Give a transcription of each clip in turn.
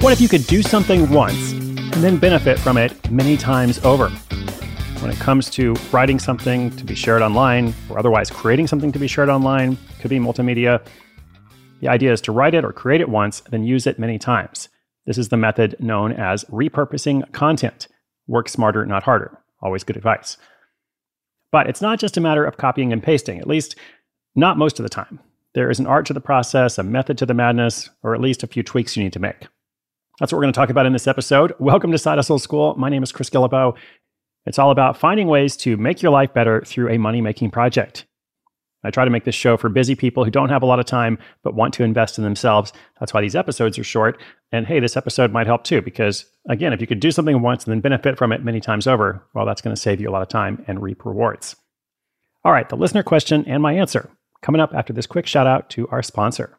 What if you could do something once and then benefit from it many times over? When it comes to writing something to be shared online or otherwise creating something to be shared online, could be multimedia. The idea is to write it or create it once, then use it many times. This is the method known as repurposing content. Work smarter, not harder. Always good advice. But it's not just a matter of copying and pasting, at least not most of the time. There is an art to the process, a method to the madness, or at least a few tweaks you need to make. That's what we're going to talk about in this episode. Welcome to Side Hustle School. My name is Chris Guillebeau. It's all about finding ways to make your life better through a money making project. I try to make this show for busy people who don't have a lot of time but want to invest in themselves. That's why these episodes are short. And hey, this episode might help too, because again, if you could do something once and then benefit from it many times over, well, that's going to save you a lot of time and reap rewards. All right, the listener question and my answer coming up after this quick shout out to our sponsor.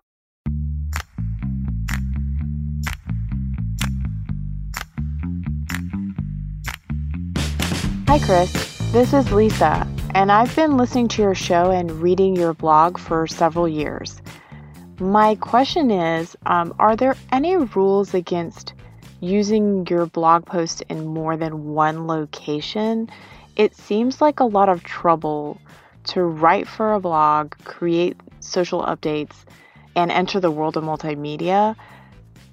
Hi, Chris. This is Lisa, and I've been listening to your show and reading your blog for several years. My question is um, Are there any rules against using your blog post in more than one location? It seems like a lot of trouble to write for a blog, create social updates, and enter the world of multimedia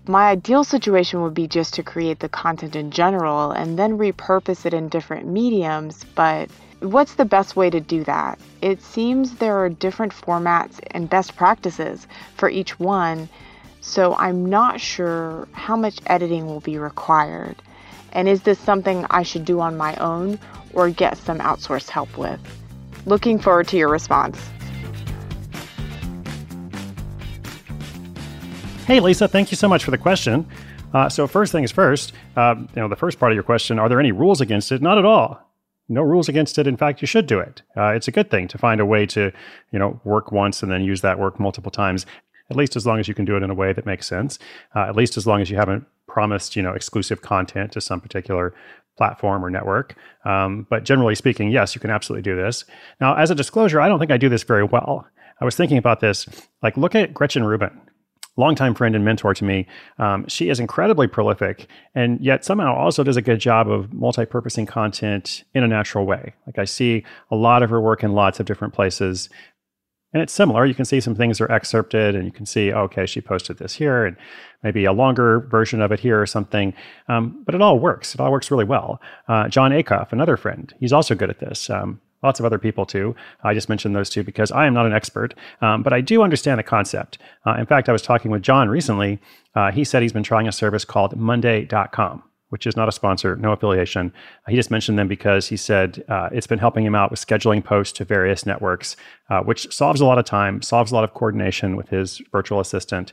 my ideal situation would be just to create the content in general and then repurpose it in different mediums, but what's the best way to do that? It seems there are different formats and best practices for each one, so I'm not sure how much editing will be required. And is this something I should do on my own or get some outsourced help with? Looking forward to your response. Hey, Lisa, thank you so much for the question. Uh, so, first things first, uh, you know, the first part of your question: Are there any rules against it? Not at all. No rules against it. In fact, you should do it. Uh, it's a good thing to find a way to, you know, work once and then use that work multiple times. At least as long as you can do it in a way that makes sense. Uh, at least as long as you haven't promised, you know, exclusive content to some particular platform or network. Um, but generally speaking, yes, you can absolutely do this. Now, as a disclosure, I don't think I do this very well. I was thinking about this. Like, look at Gretchen Rubin longtime friend and mentor to me. Um, she is incredibly prolific and yet somehow also does a good job of multi-purposing content in a natural way. Like I see a lot of her work in lots of different places. And it's similar. You can see some things are excerpted, and you can see, okay, she posted this here, and maybe a longer version of it here or something. Um, but it all works. It all works really well. Uh, Jon Acuff, another friend, he's also good at this. Um, lots of other people too. I just mentioned those two because I am not an expert, um, but I do understand the concept. Uh, in fact, I was talking with Jon recently. Uh, he said he's been trying a service called Monday.com. Which is not a sponsor, no affiliation. He just mentioned them because he said uh, it's been helping him out with scheduling posts to various networks, uh, which solves a lot of time, solves a lot of coordination with his virtual assistant.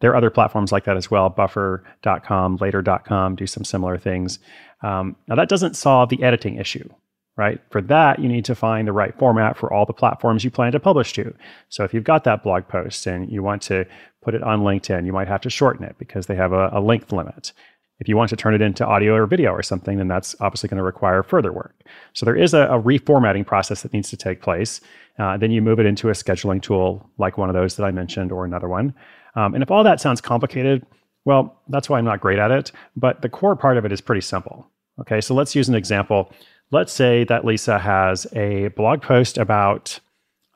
There are other platforms like that as well. Buffer.com, Later.com do some similar things. Um, now, that doesn't solve the editing issue right? For that, you need to find the right format for all the platforms you plan to publish to. So if you've got that blog post and you want to put it on LinkedIn, you might have to shorten it because they have a, a length limit. If you want to turn it into audio or video or something, then that's obviously going to require further work. So there is a, a reformatting process that needs to take place. Uh, then you move it into a scheduling tool like one of those that I mentioned or another one. Um, and if all that sounds complicated, well, that's why I'm not great at it. But the core part of it is pretty simple. Okay, so let's use an example. Let's say that Lisa has a blog post about,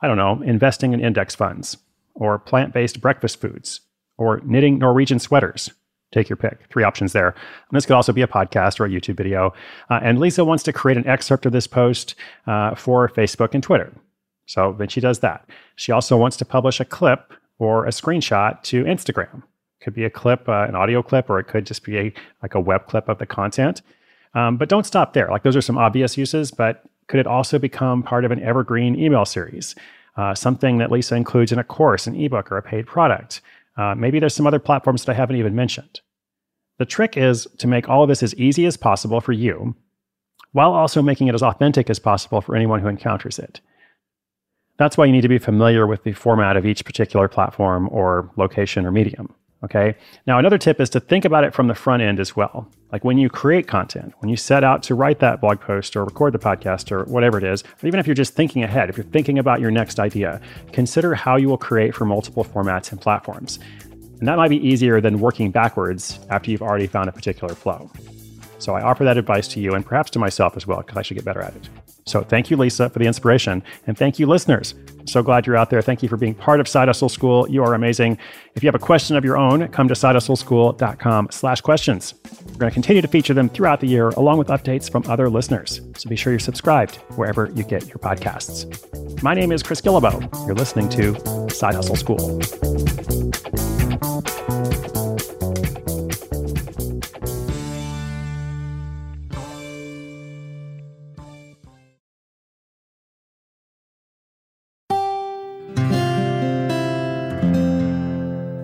I don't know, investing in index funds or plant based breakfast foods or knitting Norwegian sweaters. Take your pick. Three options there. And this could also be a podcast or a YouTube video. Uh, and Lisa wants to create an excerpt of this post uh, for Facebook and Twitter. So then she does that. She also wants to publish a clip or a screenshot to Instagram. Could be a clip, uh, an audio clip, or it could just be a, like a web clip of the content. Um, but don't stop there. Like those are some obvious uses, but could it also become part of an evergreen email series? Uh, something that Lisa includes in a course, an ebook, or a paid product. Uh, maybe there's some other platforms that I haven't even mentioned. The trick is to make all of this as easy as possible for you, while also making it as authentic as possible for anyone who encounters it. That's why you need to be familiar with the format of each particular platform or location or medium. Okay. Now, another tip is to think about it from the front end as well. Like when you create content, when you set out to write that blog post or record the podcast or whatever it is, or even if you're just thinking ahead, if you're thinking about your next idea, consider how you will create for multiple formats and platforms. And that might be easier than working backwards after you've already found a particular flow. So I offer that advice to you and perhaps to myself as well, because I should get better at it. So thank you, Lisa, for the inspiration. And thank you, listeners. I'm so glad you're out there. Thank you for being part of Side Hustle School. You are amazing. If you have a question of your own, come to sidehustleschool.com slash questions. We're going to continue to feature them throughout the year, along with updates from other listeners. So be sure you're subscribed wherever you get your podcasts. My name is Chris Guillebeau. You're listening to Side Hustle School.